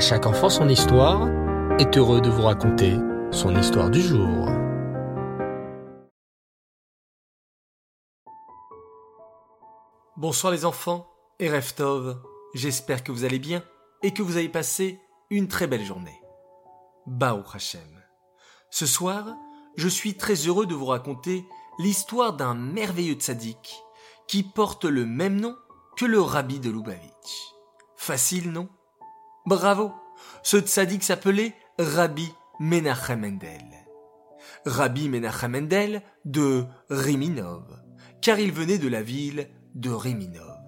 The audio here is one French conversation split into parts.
À chaque enfant son histoire est heureux de vous raconter son histoire du jour. Bonsoir les enfants et Reftov, j'espère que vous allez bien et que vous avez passé une très belle journée. Baou Hashem. Ce soir, je suis très heureux de vous raconter l'histoire d'un merveilleux tzaddik qui porte le même nom que le rabbi de Lubavitch. Facile, non? Bravo Ce tzaddik s'appelait Rabbi Menachem Mendel. Rabbi Menachem Mendel de Riminov, car il venait de la ville de Riminov.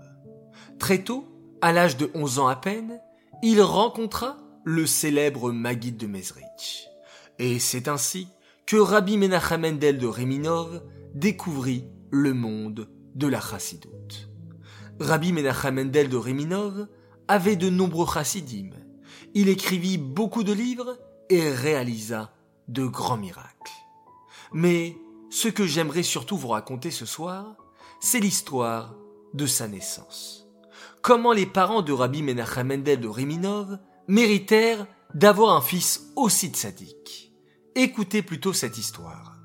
Très tôt, à l'âge de 11 ans à peine, il rencontra le célèbre Maguide de Mezrich. Et c'est ainsi que Rabbi Menachem Mendel de Riminov découvrit le monde de la chassidoute. Rabbi Menachem Mendel de Riminov avait de nombreux chassidim. Il écrivit beaucoup de livres et réalisa de grands miracles. Mais ce que j'aimerais surtout vous raconter ce soir, c'est l'histoire de sa naissance. Comment les parents de Rabbi Menachem Mendel de Riminov méritèrent d'avoir un fils aussi sadique. Écoutez plutôt cette histoire.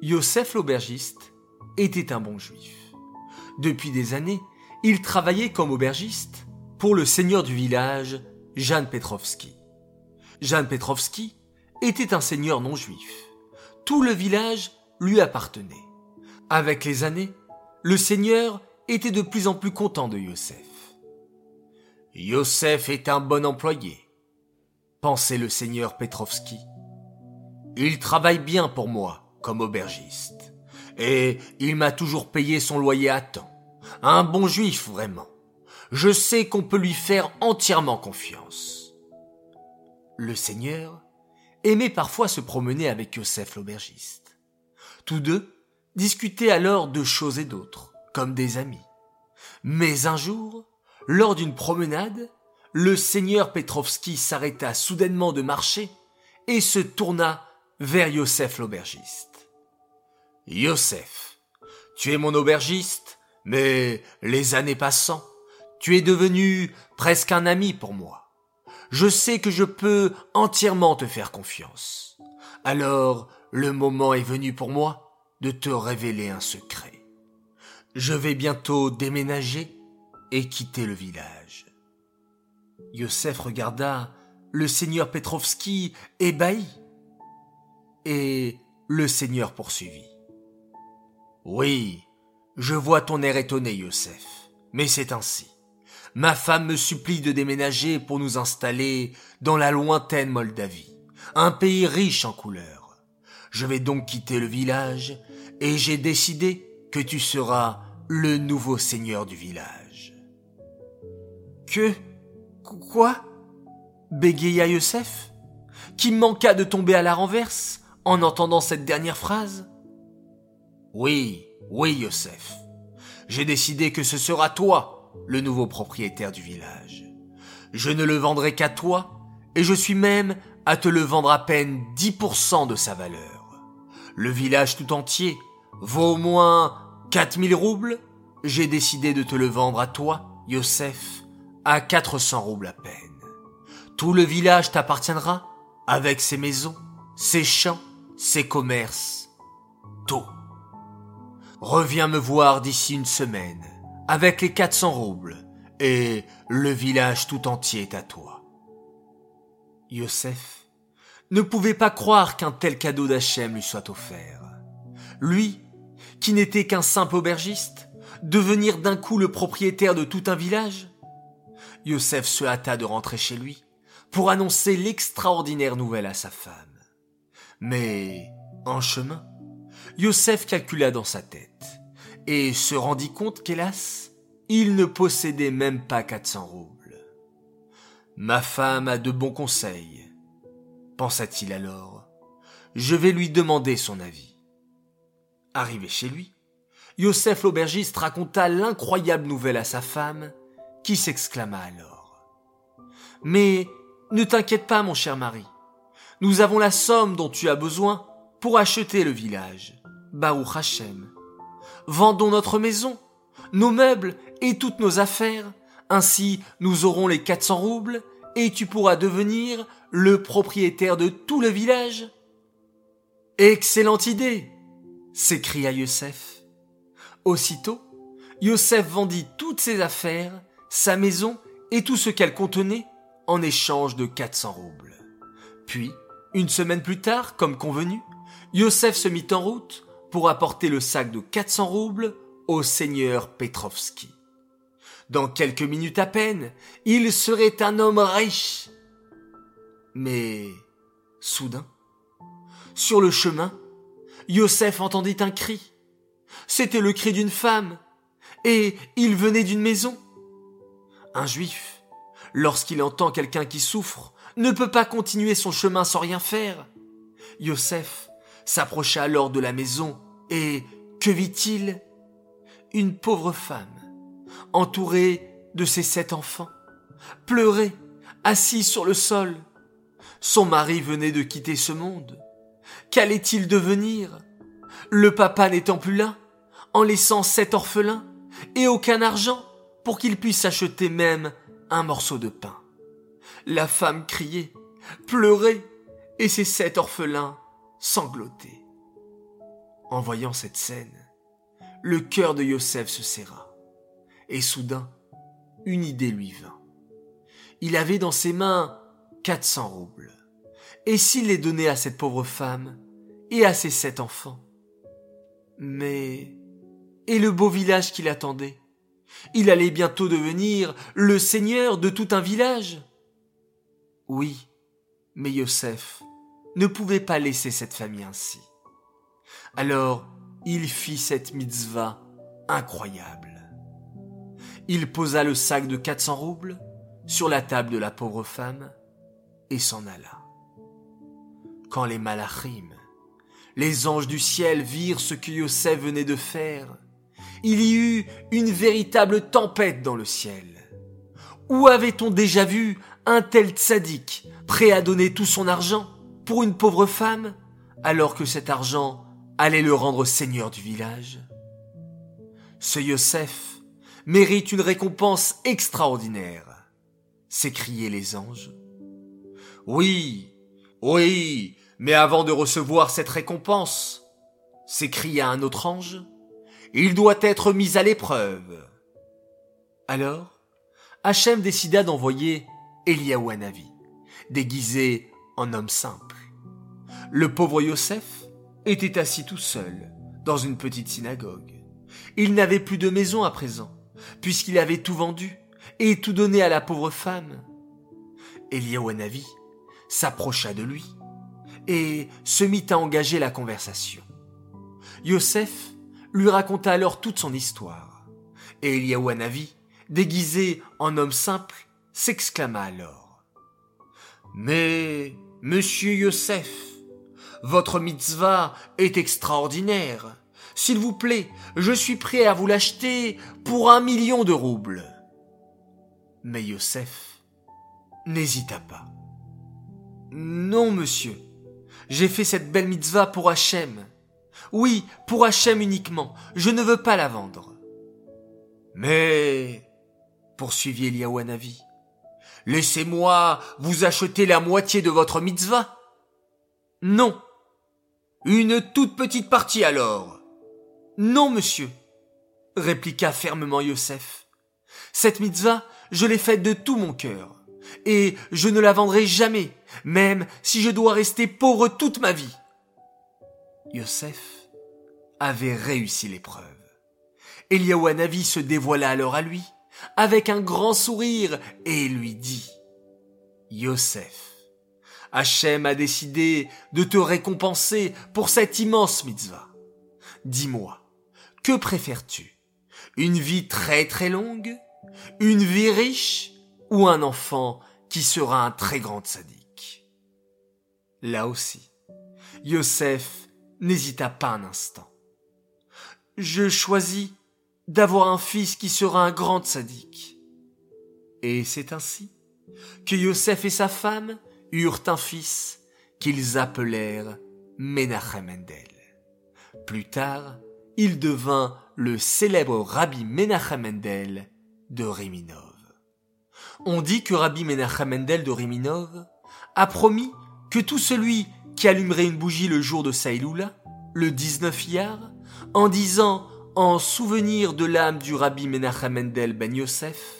Yosef l'aubergiste était un bon juif. Depuis des années, il travaillait comme aubergiste pour le seigneur du village, Jan Petrovski. Jan Petrovski était un seigneur non juif. Tout le village lui appartenait. Avec les années, le seigneur était de plus en plus content de Yosef. Yosef est un bon employé, pensait le seigneur Petrovski. Il travaille bien pour moi comme aubergiste, et il m'a toujours payé son loyer à temps. Un bon juif vraiment je sais qu'on peut lui faire entièrement confiance. Le Seigneur aimait parfois se promener avec Joseph l'aubergiste. Tous deux discutaient alors de choses et d'autres, comme des amis. Mais un jour, lors d'une promenade, le seigneur Petrovski s'arrêta soudainement de marcher et se tourna vers Joseph l'aubergiste. Joseph, tu es mon aubergiste, mais les années passant, tu es devenu presque un ami pour moi. Je sais que je peux entièrement te faire confiance. Alors, le moment est venu pour moi de te révéler un secret. Je vais bientôt déménager et quitter le village. Yosef regarda le seigneur Petrovski ébahi. Et le seigneur poursuivit. Oui, je vois ton air étonné, Yosef, mais c'est ainsi. Ma femme me supplie de déménager pour nous installer dans la lointaine Moldavie, un pays riche en couleurs. Je vais donc quitter le village et j'ai décidé que tu seras le nouveau seigneur du village. Que? Quoi? Bégaya Youssef, qui manqua de tomber à la renverse en entendant cette dernière phrase? Oui, oui, Youssef. J'ai décidé que ce sera toi le nouveau propriétaire du village. Je ne le vendrai qu'à toi, et je suis même à te le vendre à peine 10% de sa valeur. Le village tout entier vaut au moins 4000 roubles. J'ai décidé de te le vendre à toi, Yosef, à 400 roubles à peine. Tout le village t'appartiendra, avec ses maisons, ses champs, ses commerces, tout. Reviens me voir d'ici une semaine avec les 400 roubles, et le village tout entier est à toi. Yosef ne pouvait pas croire qu'un tel cadeau d'Hachem lui soit offert. Lui, qui n'était qu'un simple aubergiste, devenir d'un coup le propriétaire de tout un village Yosef se hâta de rentrer chez lui pour annoncer l'extraordinaire nouvelle à sa femme. Mais, en chemin, Yosef calcula dans sa tête et se rendit compte qu'hélas, il ne possédait même pas 400 roubles. Ma femme a de bons conseils, pensa-t-il alors. Je vais lui demander son avis. Arrivé chez lui, Yosef l'aubergiste raconta l'incroyable nouvelle à sa femme, qui s'exclama alors. Mais ne t'inquiète pas, mon cher mari. Nous avons la somme dont tu as besoin pour acheter le village. Baruch Hashem vendons notre maison, nos meubles et toutes nos affaires, ainsi nous aurons les 400 roubles et tu pourras devenir le propriétaire de tout le village. Excellente idée, s'écria Youssef. Aussitôt, Youssef vendit toutes ses affaires, sa maison et tout ce qu'elle contenait en échange de 400 roubles. Puis, une semaine plus tard, comme convenu, Youssef se mit en route pour apporter le sac de 400 roubles au seigneur Petrovski. Dans quelques minutes à peine, il serait un homme riche. Mais, soudain, sur le chemin, Yosef entendit un cri. C'était le cri d'une femme, et il venait d'une maison. Un juif, lorsqu'il entend quelqu'un qui souffre, ne peut pas continuer son chemin sans rien faire. Yosef s'approcha alors de la maison, et que vit-il? Une pauvre femme entouré de ses sept enfants, pleurait, assis sur le sol. Son mari venait de quitter ce monde. Qu'allait-il devenir? Le papa n'étant plus là, en laissant sept orphelins et aucun argent pour qu'il puisse acheter même un morceau de pain. La femme criait, pleurait, et ses sept orphelins sanglotaient. En voyant cette scène, le cœur de Yosef se serra et soudain, une idée lui vint. Il avait dans ses mains 400 roubles. Et s'il les donnait à cette pauvre femme et à ses sept enfants? Mais... Et le beau village qui l'attendait? Il allait bientôt devenir le seigneur de tout un village? Oui, mais Yosef ne pouvait pas laisser cette famille ainsi. Alors, il fit cette mitzvah incroyable il posa le sac de 400 roubles sur la table de la pauvre femme et s'en alla. Quand les malachim, les anges du ciel virent ce que Yosef venait de faire, il y eut une véritable tempête dans le ciel. Où avait-on déjà vu un tel tzaddik prêt à donner tout son argent pour une pauvre femme alors que cet argent allait le rendre seigneur du village Ce Yosef mérite une récompense extraordinaire, s'écriaient les anges. Oui, oui, mais avant de recevoir cette récompense, s'écria un autre ange, il doit être mis à l'épreuve. Alors, Hachem décida d'envoyer Eliaou déguisé en homme simple. Le pauvre Yosef était assis tout seul dans une petite synagogue. Il n'avait plus de maison à présent puisqu'il avait tout vendu et tout donné à la pauvre femme. Eliawanavi s'approcha de lui et se mit à engager la conversation. Yosef lui raconta alors toute son histoire. Et Eliawanavi, déguisé en homme simple, s'exclama alors. Mais, monsieur Yosef, votre mitzvah est extraordinaire. S'il vous plaît, je suis prêt à vous l'acheter pour un million de roubles. Mais Yosef n'hésita pas. Non, monsieur. J'ai fait cette belle mitzvah pour Hachem. Oui, pour Hachem uniquement. Je ne veux pas la vendre. Mais, poursuivit Eliyahu laissez-moi vous acheter la moitié de votre mitzvah. Non. Une toute petite partie alors. Non, monsieur, répliqua fermement Yosef. Cette mitzvah, je l'ai faite de tout mon cœur, et je ne la vendrai jamais, même si je dois rester pauvre toute ma vie. Yosef avait réussi l'épreuve. Eliaouanavi se dévoila alors à lui, avec un grand sourire, et lui dit, Yosef, Hachem a décidé de te récompenser pour cette immense mitzvah. Dis-moi, que préfères-tu? Une vie très très longue? Une vie riche? Ou un enfant qui sera un très grand sadique? Là aussi, Yosef n'hésita pas un instant. Je choisis d'avoir un fils qui sera un grand sadique. Et c'est ainsi que Yosef et sa femme eurent un fils qu'ils appelèrent Menachem Mendel. Plus tard, il devint le célèbre Rabbi Menachem Mendel de Réminov. On dit que Rabbi Menachem Mendel de Riminov a promis que tout celui qui allumerait une bougie le jour de Saïloula, le 19 Iyar, en disant en souvenir de l'âme du Rabbi Menachem Mendel Ben Yosef,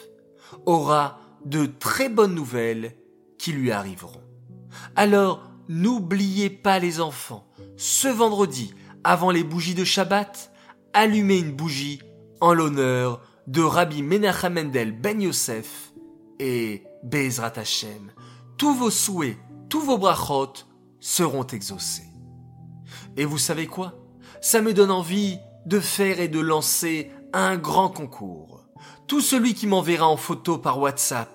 aura de très bonnes nouvelles qui lui arriveront. Alors, n'oubliez pas les enfants, ce vendredi, avant les bougies de Shabbat, allumez une bougie en l'honneur de Rabbi Menachem Mendel Ben Yosef et Bezrat Hashem. Tous vos souhaits, tous vos brachot seront exaucés. Et vous savez quoi? Ça me donne envie de faire et de lancer un grand concours. Tout celui qui m'enverra en photo par WhatsApp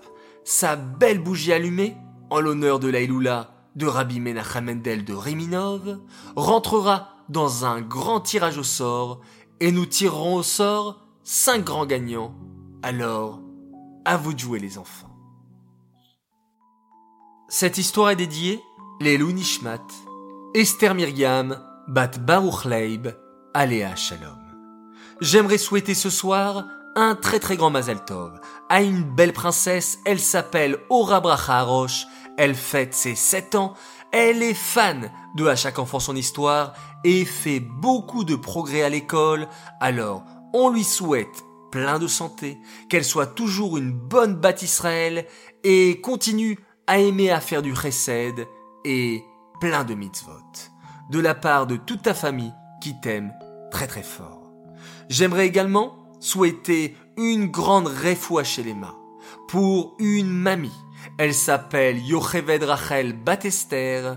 sa belle bougie allumée en l'honneur de l'Aïloula de Rabbi Menachem Mendel de Riminov rentrera dans un grand tirage au sort et nous tirerons au sort cinq grands gagnants. Alors, à vous de jouer les enfants. Cette histoire est dédiée les Nishmat, Esther Myriam, Bat Baruch Leib, Aléa Shalom. J'aimerais souhaiter ce soir un très très grand Mazal Tov à une belle princesse. Elle s'appelle Ora Bracha Arosh. Elle fête ses 7 ans. Elle est fan de À chaque enfant son histoire et fait beaucoup de progrès à l'école. Alors, on lui souhaite plein de santé, qu'elle soit toujours une bonne batte Israël et continue à aimer à faire du chesed et plein de mitzvot. De la part de toute ta famille qui t'aime très très fort. J'aimerais également souhaiter une grande refoua chez les mains pour une mamie. Elle s'appelle Yocheved Rachel Batester.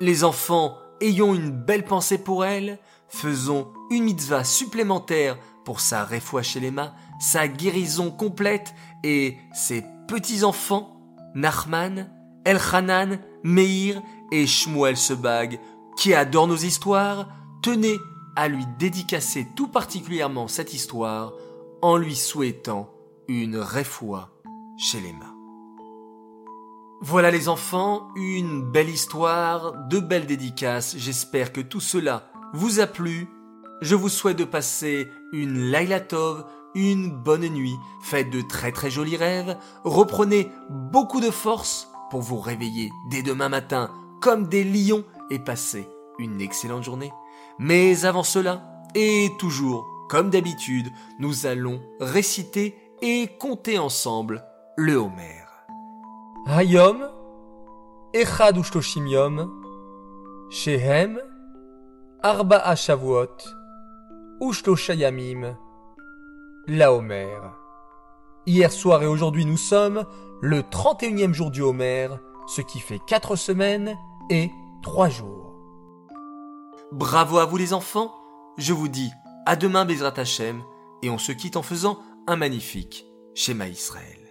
Les enfants ayons une belle pensée pour elle. Faisons une mitzvah supplémentaire pour sa refoua chez les mains, sa guérison complète et ses petits-enfants, Nachman, Elchanan, Meir et Shmuel Sebag, qui adorent nos histoires, tenez à lui dédicacer tout particulièrement cette histoire en lui souhaitant une réfoua chez les mains. Voilà les enfants, une belle histoire, de belles dédicaces. J'espère que tout cela vous a plu. Je vous souhaite de passer une Laila Tov, une bonne nuit, faites de très très jolis rêves, reprenez beaucoup de force pour vous réveiller dès demain matin comme des lions et passer une excellente journée. Mais avant cela, et toujours comme d'habitude, nous allons réciter et compter ensemble le Homer. Hayom, Echad Ushtoshim Yom, Shehem, Arba'a Shavuot, Ushtoshayamim, la Homer. Hier soir et aujourd'hui nous sommes le 31e jour du Homer, ce qui fait 4 semaines et 3 jours. Bravo à vous les enfants, je vous dis à demain Bezrat Hashem, et on se quitte en faisant un magnifique schéma Israël.